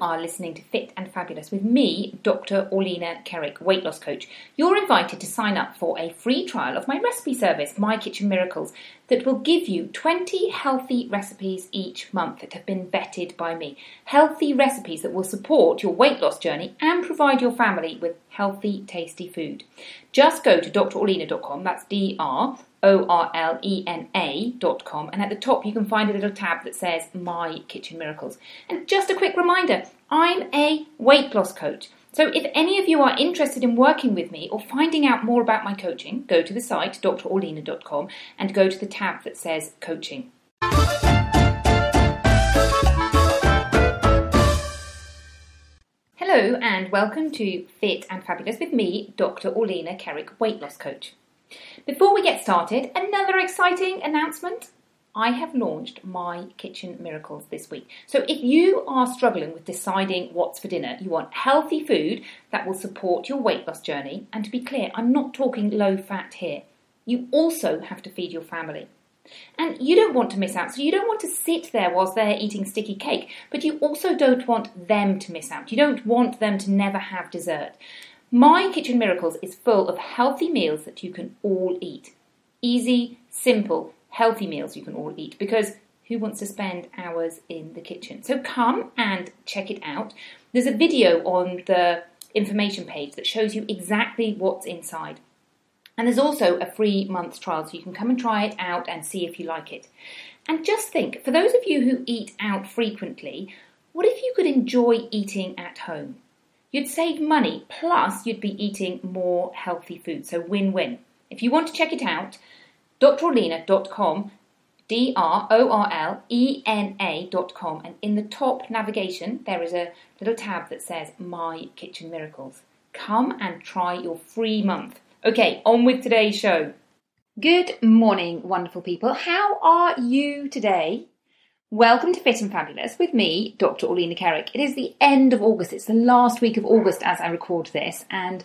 Are listening to Fit and Fabulous with me, Dr. Orlena Kerek, weight loss coach. You're invited to sign up for a free trial of my recipe service, My Kitchen Miracles, that will give you 20 healthy recipes each month that have been vetted by me. Healthy recipes that will support your weight loss journey and provide your family with healthy, tasty food. Just go to drorlena.com, that's D R O R L E N A dot com, and at the top you can find a little tab that says My Kitchen Miracles. And just a quick reminder I'm a weight loss coach. So if any of you are interested in working with me or finding out more about my coaching, go to the site drorlena.com and go to the tab that says Coaching. Hello and welcome to Fit and Fabulous with me, Dr. Orlena Kerek, weight loss coach. Before we get started, another exciting announcement. I have launched my Kitchen Miracles this week. So if you are struggling with deciding what's for dinner, you want healthy food that will support your weight loss journey, and to be clear, I'm not talking low fat here. You also have to feed your family. And you don't want to miss out, so you don't want to sit there whilst they're eating sticky cake, but you also don't want them to miss out. You don't want them to never have dessert. My Kitchen Miracles is full of healthy meals that you can all eat. Easy, simple, healthy meals you can all eat because who wants to spend hours in the kitchen? So come and check it out. There's a video on the information page that shows you exactly what's inside. And there's also a free month's trial, so you can come and try it out and see if you like it. And just think for those of you who eat out frequently, what if you could enjoy eating at home? You'd save money, plus, you'd be eating more healthy food. So, win win. If you want to check it out, drorlena.com, D R O R L E N A.com, and in the top navigation, there is a little tab that says My Kitchen Miracles. Come and try your free month. Okay, on with today's show. Good morning, wonderful people. How are you today? Welcome to Fit and Fabulous with me, Dr. Orlena Kerek. It is the end of August. It's the last week of August as I record this, and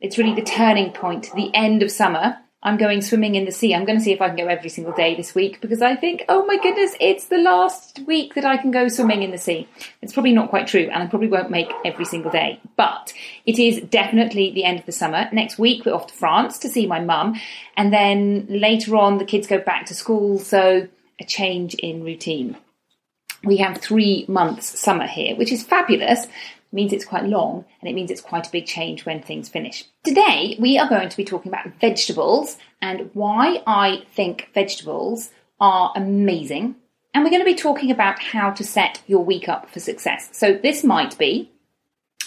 it's really the turning point, the end of summer. I'm going swimming in the sea. I'm going to see if I can go every single day this week because I think, oh my goodness, it's the last week that I can go swimming in the sea. It's probably not quite true, and I probably won't make every single day, but it is definitely the end of the summer. Next week, we're off to France to see my mum, and then later on, the kids go back to school, so a change in routine. We have three months summer here, which is fabulous means it's quite long and it means it's quite a big change when things finish. Today, we are going to be talking about vegetables and why I think vegetables are amazing. And we're going to be talking about how to set your week up for success. So, this might be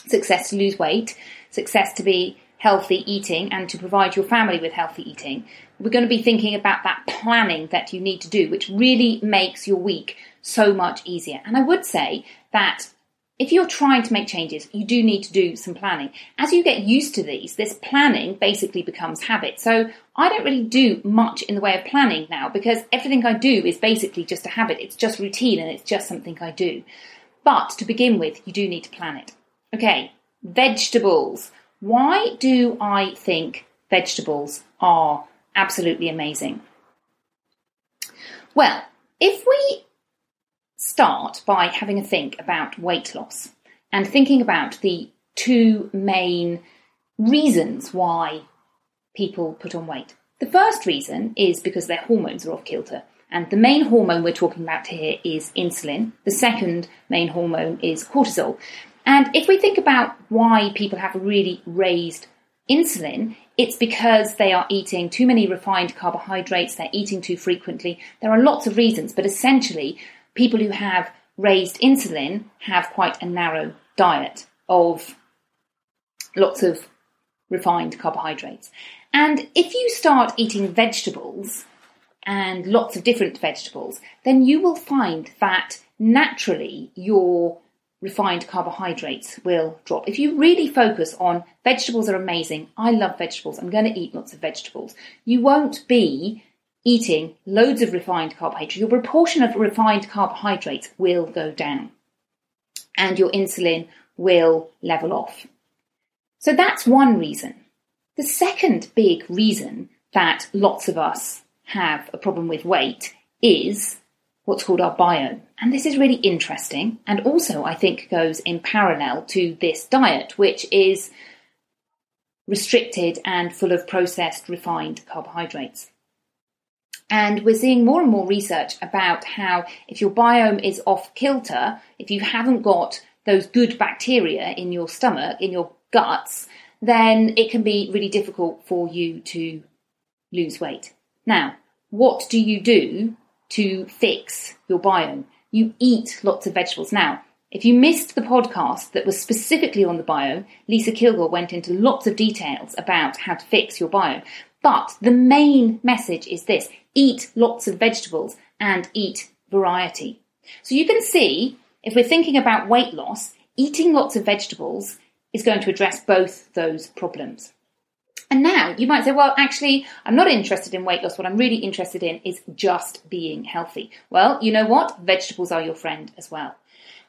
success to lose weight, success to be healthy eating, and to provide your family with healthy eating. We're going to be thinking about that planning that you need to do, which really makes your week so much easier. And I would say that if you're trying to make changes, you do need to do some planning. As you get used to these, this planning basically becomes habit. So I don't really do much in the way of planning now because everything I do is basically just a habit. It's just routine and it's just something I do. But to begin with, you do need to plan it. Okay, vegetables. Why do I think vegetables are absolutely amazing? Well, if we start by having a think about weight loss and thinking about the two main reasons why people put on weight. The first reason is because their hormones are off kilter. And the main hormone we're talking about here is insulin. The second main hormone is cortisol. And if we think about why people have really raised insulin, it's because they are eating too many refined carbohydrates, they're eating too frequently. There are lots of reasons, but essentially, people who have raised insulin have quite a narrow diet of lots of refined carbohydrates. And if you start eating vegetables and lots of different vegetables, then you will find that naturally your refined carbohydrates will drop. If you really focus on vegetables are amazing, I love vegetables, I'm going to eat lots of vegetables, you won't be eating loads of refined carbohydrates. Your proportion of refined carbohydrates will go down and your insulin will level off. So that's one reason. The second big reason that lots of us have a problem with weight is what's called our biome. And this is really interesting and also, I think, goes in parallel to this diet, which is restricted and full of processed, refined carbohydrates. And we're seeing more and more research about how if your biome is off kilter, if you haven't got those good bacteria in your stomach, in your guts, then it can be really difficult for you to lose weight. Now, what do you do to fix your biome. You eat lots of vegetables. Now, if you missed the podcast that was specifically on the biome, Lisa Kilgore went into lots of details about how to fix your biome. But the main message is this eat lots of vegetables and eat variety. So you can see, if we're thinking about weight loss, eating lots of vegetables is going to address both those problems. And now you might say, well, actually, I'm not interested in weight loss. What I'm really interested in is just being healthy. Well, you know what? Vegetables are your friend as well.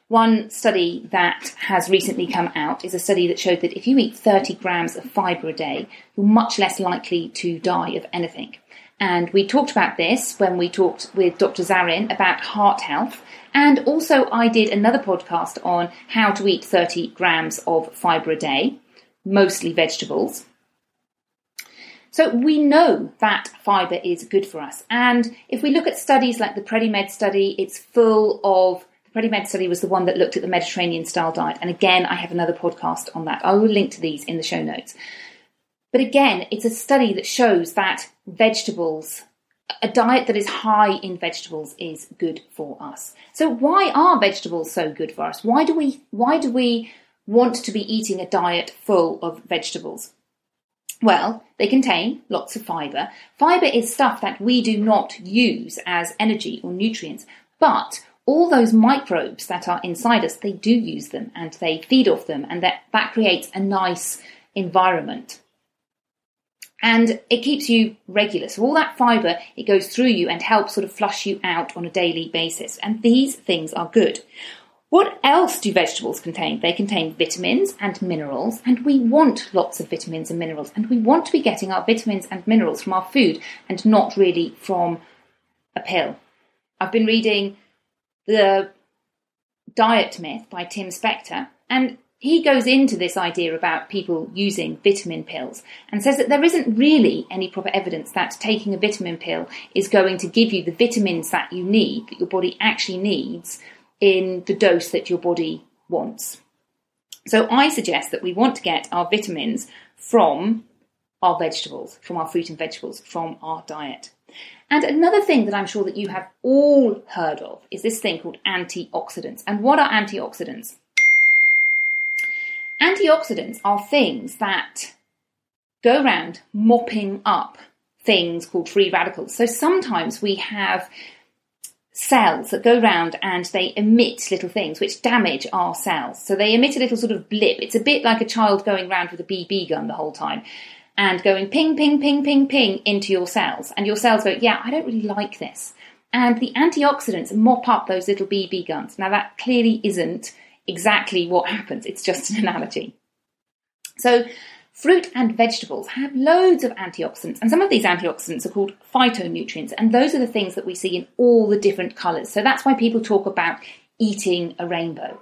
One study that has recently come out is a study that showed that if you eat 30 grams of fibre a day, you're much less likely to die of anything. And we talked about this when we talked with Dr. Zarin about heart health. And also, I did another podcast on how to eat 30 grams of fibre a day, mostly vegetables. So we know that fibre is good for us. And if we look at studies like the PREDIMED study, it's full of PREDIMED study was the one that looked at the Mediterranean style diet. And again, I have another podcast on that. I will link to these in the show notes. But again, it's a study that shows that vegetables, a diet that is high in vegetables is good for us. So why are vegetables so good for us? Why do we why do we want to be eating a diet full of vegetables? Well, they contain lots of fibre. Fibre is stuff that we do not use as energy or nutrients, but all those microbes that are inside us, they do use them and they feed off them, and that, that creates a nice environment. And it keeps you regular. So all that fibre, it goes through you and helps sort of flush you out on a daily basis. And these things are good. What else do vegetables contain? They contain vitamins and minerals, and we want lots of vitamins and minerals, and we want to be getting our vitamins and minerals from our food and not really from a pill. I've been reading The Diet Myth by Tim Spector, and he goes into this idea about people using vitamin pills and says that there isn't really any proper evidence that taking a vitamin pill is going to give you the vitamins that you need, that your body actually needs in the dose that your body wants. So I suggest that we want to get our vitamins from our vegetables, from our fruit and vegetables, from our diet. And another thing that I'm sure that you have all heard of is this thing called antioxidants. And what are antioxidants? Antioxidants are things that go around mopping up things called free radicals. So sometimes we have cells that go around and they emit little things which damage our cells. So they emit a little sort of blip. It's a bit like a child going around with a BB gun the whole time and going ping, ping, ping, ping, ping into your cells. And your cells go, yeah, I don't really like this. And the antioxidants mop up those little BB guns. Now, that clearly isn't exactly what happens, it's just an analogy. So, Fruit and vegetables have loads of antioxidants, and some of these antioxidants are called phytonutrients, and those are the things that we see in all the different colours. So that's why people talk about eating a rainbow,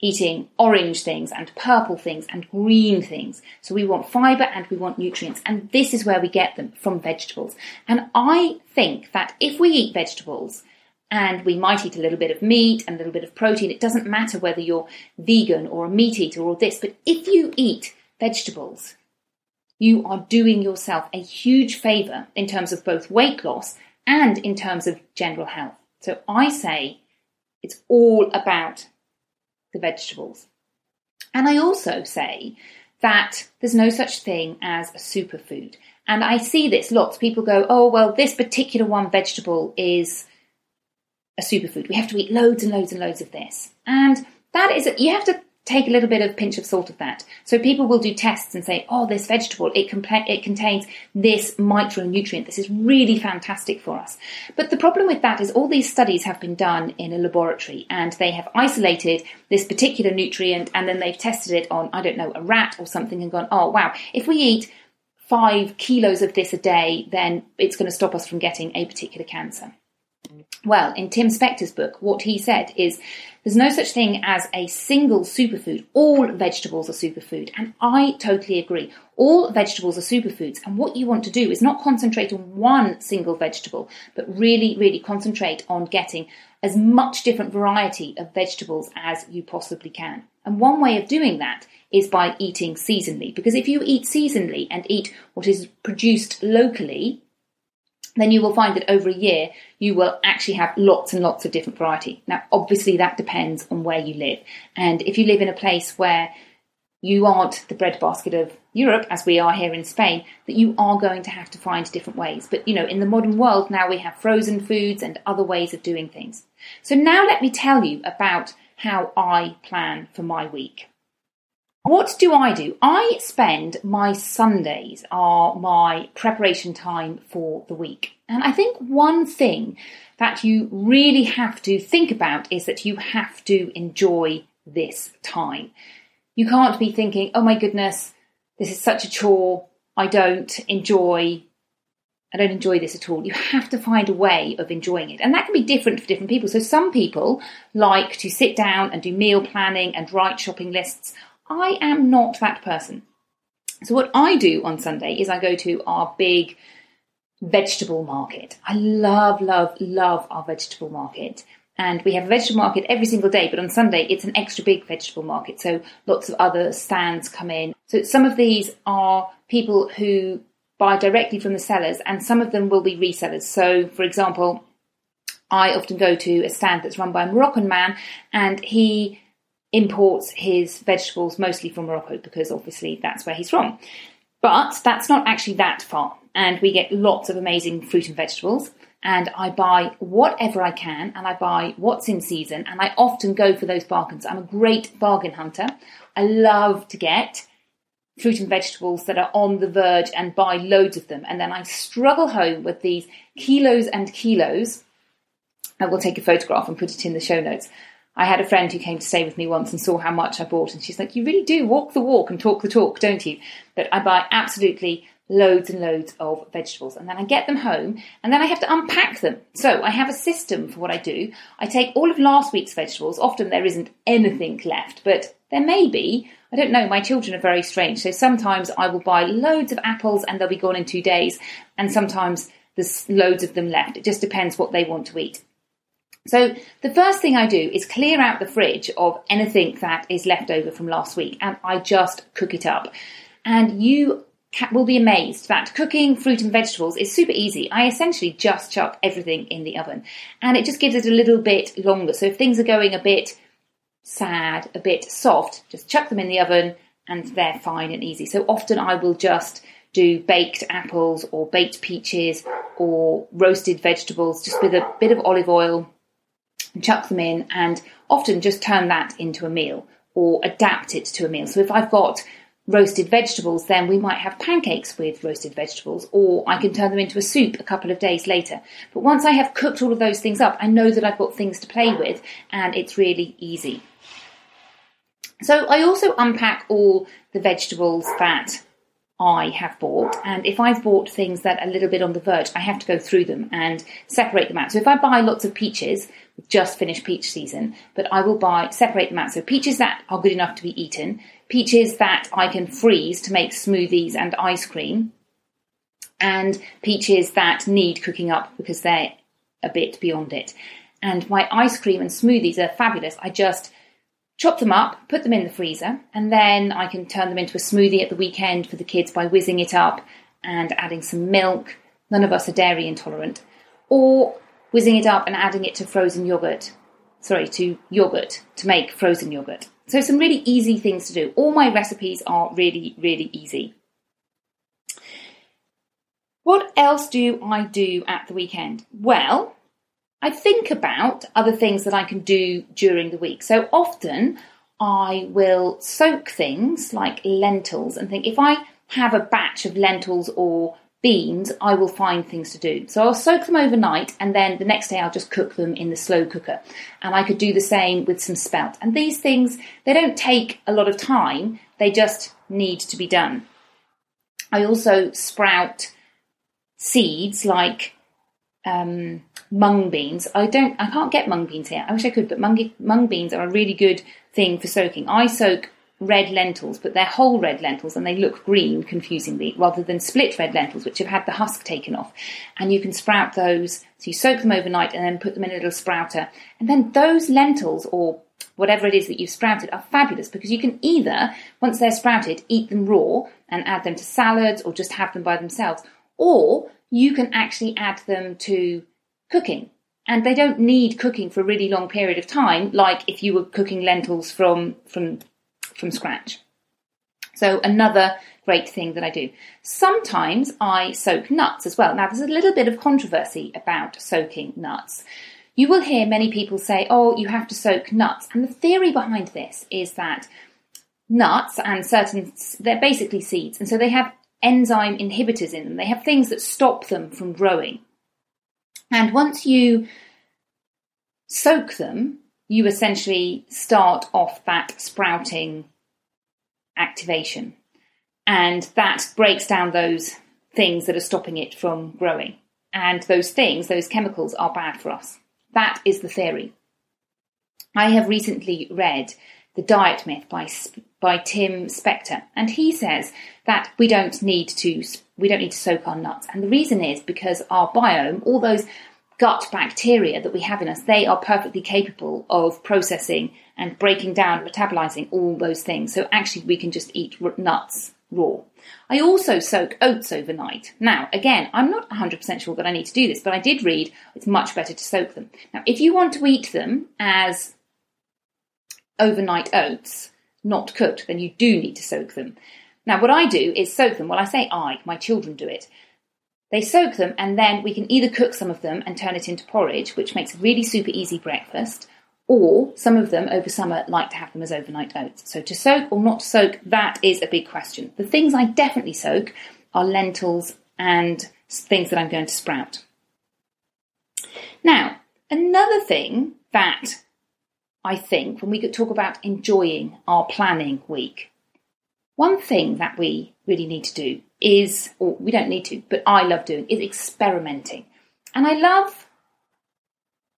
eating orange things and purple things and green things. So we want fibre and we want nutrients, and this is where we get them from vegetables. And I think that if we eat vegetables, and we might eat a little bit of meat and a little bit of protein. It doesn't matter whether you're vegan or a meat eater or this, but if you eat vegetables, you are doing yourself a huge favour in terms of both weight loss and in terms of general health. So I say it's all about the vegetables. And I also say that there's no such thing as a superfood. And I see this lots. People go, oh, well, this particular one vegetable is a superfood. We have to eat loads and loads and loads of this. And that is, you have to take a little bit of pinch of salt of that. So people will do tests and say, oh, this vegetable, it, compa- it contains this micronutrient. This is really fantastic for us. But the problem with that is all these studies have been done in a laboratory and they have isolated this particular nutrient and then they've tested it on, I don't know, a rat or something and gone, oh, wow, if we eat five kilos of this a day, then it's going to stop us from getting a particular cancer. Well, in Tim Spector's book, what he said is there's no such thing as a single superfood. All vegetables are superfood. And I totally agree. All vegetables are superfoods. And what you want to do is not concentrate on one single vegetable, but really, really concentrate on getting as much different variety of vegetables as you possibly can. And one way of doing that is by eating seasonally. Because if you eat seasonally and eat what is produced locally, then you will find that over a year you will actually have lots and lots of different variety. Now, obviously, that depends on where you live. And if you live in a place where you aren't the breadbasket of Europe, as we are here in Spain, that you are going to have to find different ways. But you know, in the modern world now we have frozen foods and other ways of doing things. So now let me tell you about how I plan for my week. What do I do? I spend my Sundays are my preparation time for the week. And I think one thing that you really have to think about is that you have to enjoy this time. You can't be thinking, oh my goodness, this is such a chore. I don't enjoy I don't enjoy this at all. You have to find a way of enjoying it. And that can be different for different people. So some people like to sit down and do meal planning and write shopping lists. I am not that person. So, what I do on Sunday is I go to our big vegetable market. I love, love, love our vegetable market. And we have a vegetable market every single day, but on Sunday it's an extra big vegetable market. So lots of other stands come in. So some of these are people who buy directly from the sellers, and some of them will be resellers. So, for example, I often go to a stand that's run by a Moroccan man, and he imports his vegetables mostly from Morocco because obviously that's where he's from. But that's not actually that far, and we get lots of amazing fruit and vegetables. And I buy whatever I can, and I buy what's in season, and I often go for those bargains. I'm a great bargain hunter. I love to get fruit and vegetables that are on the verge and buy loads of them. And then I struggle home with these kilos and kilos. I will take a photograph and put it in the show notes I had a friend who came to stay with me once and saw how much I bought, and she's like, You really do walk the walk and talk the talk, don't you? But I buy absolutely loads and loads of vegetables, and then I get them home, and then I have to unpack them. So I have a system for what I do. I take all of last week's vegetables, often there isn't anything left, but there may be. I don't know, my children are very strange. So sometimes I will buy loads of apples and they'll be gone in two days, and sometimes there's loads of them left. It just depends what they want to eat. So the first thing I do is clear out the fridge of anything that is left over from last week and I just cook it up. And you will be amazed that cooking fruit and vegetables is super easy. I essentially just chuck everything in the oven and it just gives it a little bit longer. So if things are going a bit sad, a bit soft, just chuck them in the oven and they're fine and easy. So often I will just do baked apples or baked peaches or roasted vegetables just with a bit of olive oil chuck them in, and often just turn that into a meal or adapt it to a meal. So if I've got roasted vegetables, then we might have pancakes with roasted vegetables, or I can turn them into a soup a couple of days later. But once I have cooked all of those things up, I know that I've got things to play with, and it's really easy. So I also unpack all the vegetables that I have bought, and if I've bought things that are a little bit on the verge, I have to go through them and separate them out. So if I buy lots of peaches, just finished peach season, but I will buy separate them out. So peaches that are good enough to be eaten, peaches that I can freeze to make smoothies and ice cream, and peaches that need cooking up because they're a bit beyond it. And my ice cream and smoothies are fabulous. I just chop them up, put them in the freezer, and then I can turn them into a smoothie at the weekend for the kids by whizzing it up and adding some milk. None of us are dairy intolerant. Or whizzing it up and adding it to frozen yogurt. Sorry, to yogurt to make frozen yogurt. So, some really easy things to do. All my recipes are really, really easy. What else do I do at the weekend? Well, I think about other things that I can do during the week. So often I will soak things like lentils and think if I have a batch of lentils or beans, I will find things to do. So I'll soak them overnight and then the next day I'll just cook them in the slow cooker. And I could do the same with some spelt. And these things, they don't take a lot of time, they just need to be done. I also sprout seeds like um, mung beans. I don't, I can't get mung beans here. I wish I could, but mung, mung beans are a really good thing for soaking. I soak red lentils, but they're whole red lentils and they look green, confusingly, rather than split red lentils, which have had the husk taken off. And you can sprout those. So you soak them overnight and then put them in a little sprouter. And then those lentils or whatever it is that you've sprouted are fabulous because you can either, once they're sprouted, eat them raw and add them to salads or just have them by themselves, or you can actually add them to cooking. And they don't need cooking for a really long period of time, like if you were cooking lentils from, from, from scratch. So another great thing that I do. Sometimes I soak nuts as well. Now there's a little bit of controversy about soaking nuts. You will hear many people say, oh, you have to soak nuts. And the theory behind this is that nuts and certain, they're basically seeds. And so they have enzyme inhibitors in them. They have things that stop them from growing. And once you soak them, you essentially start off that sprouting activation. And that breaks down those things that are stopping it from growing. And those things, those chemicals, are bad for us. That is the theory. I have recently read The Diet Myth by, by Tim Spector, and he says that we don't need to we don't need to soak our nuts. And the reason is because our biome, all those gut bacteria that we have in us, they are perfectly capable of processing and breaking down, metabolizing all those things. So actually, we can just eat nuts raw. I also soak oats overnight. Now, again, I'm not 100% sure that I need to do this, but I did read it's much better to soak them. Now, if you want to eat them as overnight oats, not cooked, then you do need to soak them. Now, what I do is soak them. Well, I say I, my children do it. They soak them, and then we can either cook some of them and turn it into porridge, which makes a really super easy breakfast, or some of them over summer like to have them as overnight oats. So, to soak or not to soak, that is a big question. The things I definitely soak are lentils and things that I'm going to sprout. Now, another thing that I think when we could talk about enjoying our planning week one thing that we really need to do is, or we don't need to, but I love doing, is experimenting. And I love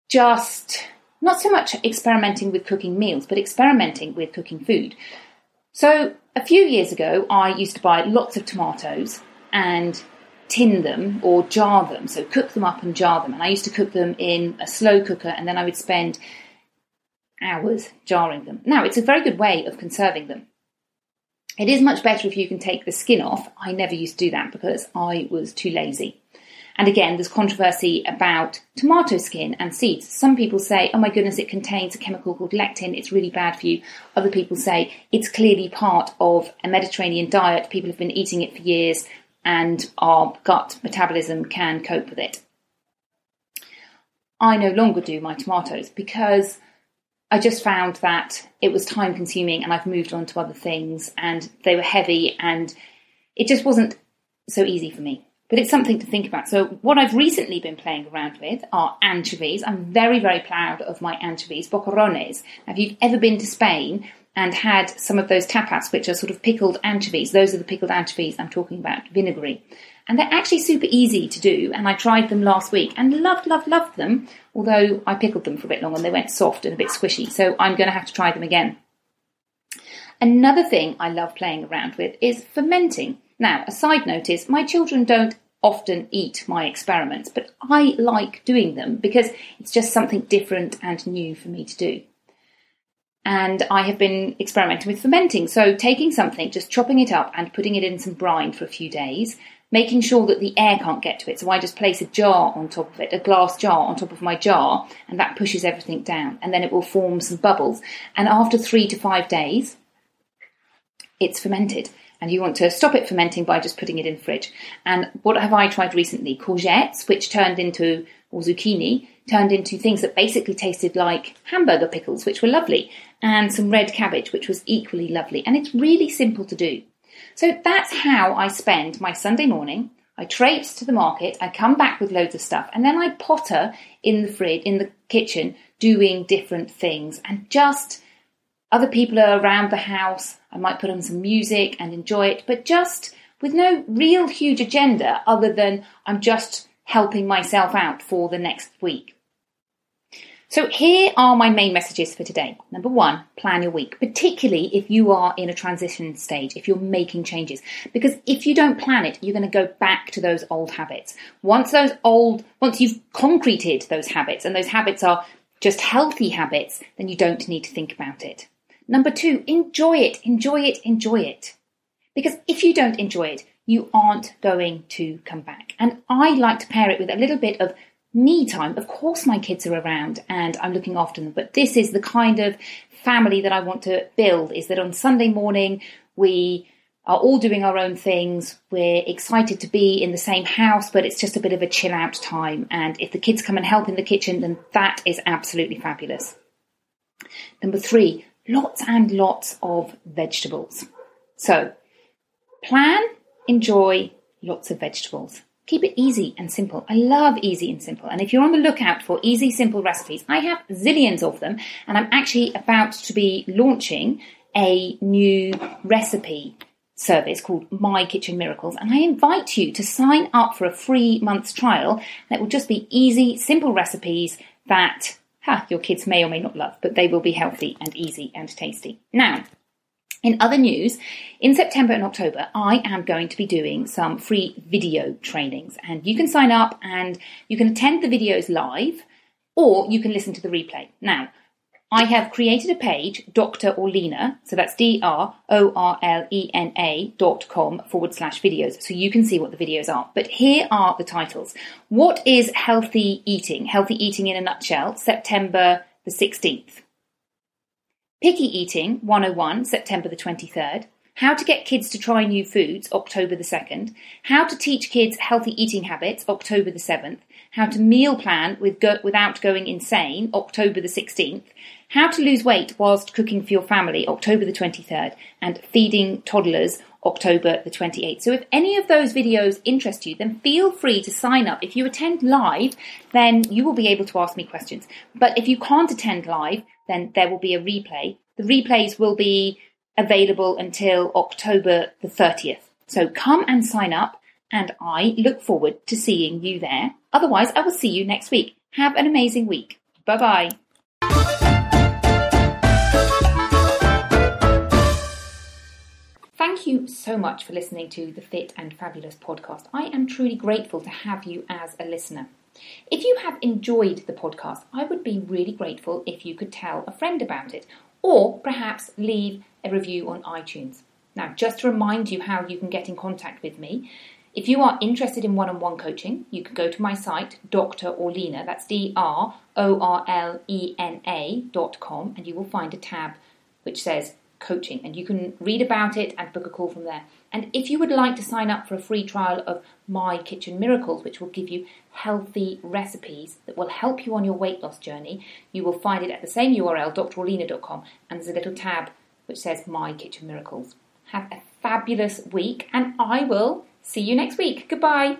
just not so much experimenting with cooking meals, but experimenting with cooking food. So a few years ago, I used to buy lots of tomatoes and tin them or jar them, so cook them up and jar them. And I used to cook them in a slow cooker, and then I would spend hours jarring them. Now, it's a very good way of conserving them. It is much better if you can take the skin off. I never used to do that because I was too lazy. And again, there's controversy about tomato skin and seeds. Some people say, oh my goodness, it contains a chemical called lectin, it's really bad for you. Other people say it's clearly part of a Mediterranean diet, people have been eating it for years, and our gut metabolism can cope with it. I no longer do my tomatoes because I just found that it was time consuming and I've moved on to other things and they were heavy and it just wasn't so easy for me. But it's something to think about. So, what I've recently been playing around with are anchovies. I'm very, very proud of my anchovies, boquerones. Now, if you've ever been to Spain and had some of those tapas, which are sort of pickled anchovies, those are the pickled anchovies I'm talking about, vinegary. And they're actually super easy to do. And I tried them last week and loved, loved, loved them. Although I pickled them for a bit long and they went soft and a bit squishy. So I'm going to have to try them again. Another thing I love playing around with is fermenting. Now, a side note is my children don't often eat my experiments, but I like doing them because it's just something different and new for me to do. and I have been experimenting with fermenting. So, taking something, just chopping it up and putting it in some brine for a few days, making sure that the air can't get to it. So, I just place a jar on top of it, a glass jar on top of my jar, and that pushes everything down. And then it will form some bubbles. And after three to five days, it's fermented. And you want to stop it fermenting by just putting it in fridge. And what have I tried recently? Courgettes, which turned into, or zucchini, turned into things that basically tasted like hamburger pickles, which were lovely, and some red cabbage, which was equally lovely. And it's really simple to do. So that's how I spend my Sunday morning. I traipse to the market, I come back with loads of stuff, and then I potter in the fridge, in the kitchen, doing different things. And just other people are around the house. I might put on some music and enjoy it, but just with no real huge agenda other than I'm just helping myself out for the next week. So here are my main messages for today. Number one, plan your week, particularly if you are in a transition stage, if you're making changes. Because if you don't plan it, you're going to go back to those old habits. Once those old, once you've concreted those habits and those habits are just healthy habits, then you don't need to think about it. Number two, enjoy it, enjoy it, enjoy it. Because if you don't enjoy it, you aren't going to come back. And I like to pair it with a little bit of me time. Of course, my kids are around and I'm looking after them, but this is the kind of family that I want to build is that on Sunday morning, we are all doing our own things. We're excited to be in the same house, but it's just a bit of a chill out time. And if the kids come and help in the kitchen, then that is absolutely fabulous. Number three, lots and lots of vegetables. So plan, enjoy lots of vegetables. Keep it easy and simple. I love easy and simple. And if you're on the lookout for easy, simple recipes, I have zillions of them. And I'm actually about to be launching a new recipe service called My Kitchen Miracles. And I invite you to sign up for a free month's trial. It will just be easy, simple recipes that ha, your kids may or may not love, but they will be healthy and easy and tasty. Now, in other news, in September and October, I am going to be doing some free video trainings, and you can sign up and you can attend the videos live or you can listen to the replay. Now, I have created a page, Dr. Orlena, so that's D R O R L E N A dot com forward slash videos, so you can see what the videos are. But here are the titles. What is healthy eating? Healthy eating in a nutshell, September the 16th. Picky Eating 101, September the 23rd. How to get kids to try new foods, October the 2nd. How to teach kids healthy eating habits, October the 7th. How to meal plan with go- without going insane, October the 16th. How to lose weight whilst cooking for your family, October the 23rd. And feeding toddlers, October the 28th. So if any of those videos interest you, then feel free to sign up. If you attend live, then you will be able to ask me questions. But if you can't attend live, then there will be a replay. The replays will be available until October the 30th. So come and sign up, and I look forward to seeing you there. Otherwise, I will see you next week. Have an amazing week. Bye bye. Thank you so much for listening to the Fit and Fabulous podcast. I am truly grateful to have you as a listener. If you have enjoyed the podcast, I would be really grateful if you could tell a friend about it or perhaps leave a review on iTunes. Now, just to remind you how you can get in contact with me, if you are interested in one on one coaching, you can go to my site, Dr. Orlena, that's D R O R L E N A dot com, and you will find a tab which says coaching, and you can read about it and book a call from there. And if you would like to sign up for a free trial of My Kitchen Miracles, which will give you healthy recipes that will help you on your weight loss journey, you will find it at the same URL, drorlena.com, and there's a little tab which says My Kitchen Miracles. Have a fabulous week, and I will see you next week. Goodbye.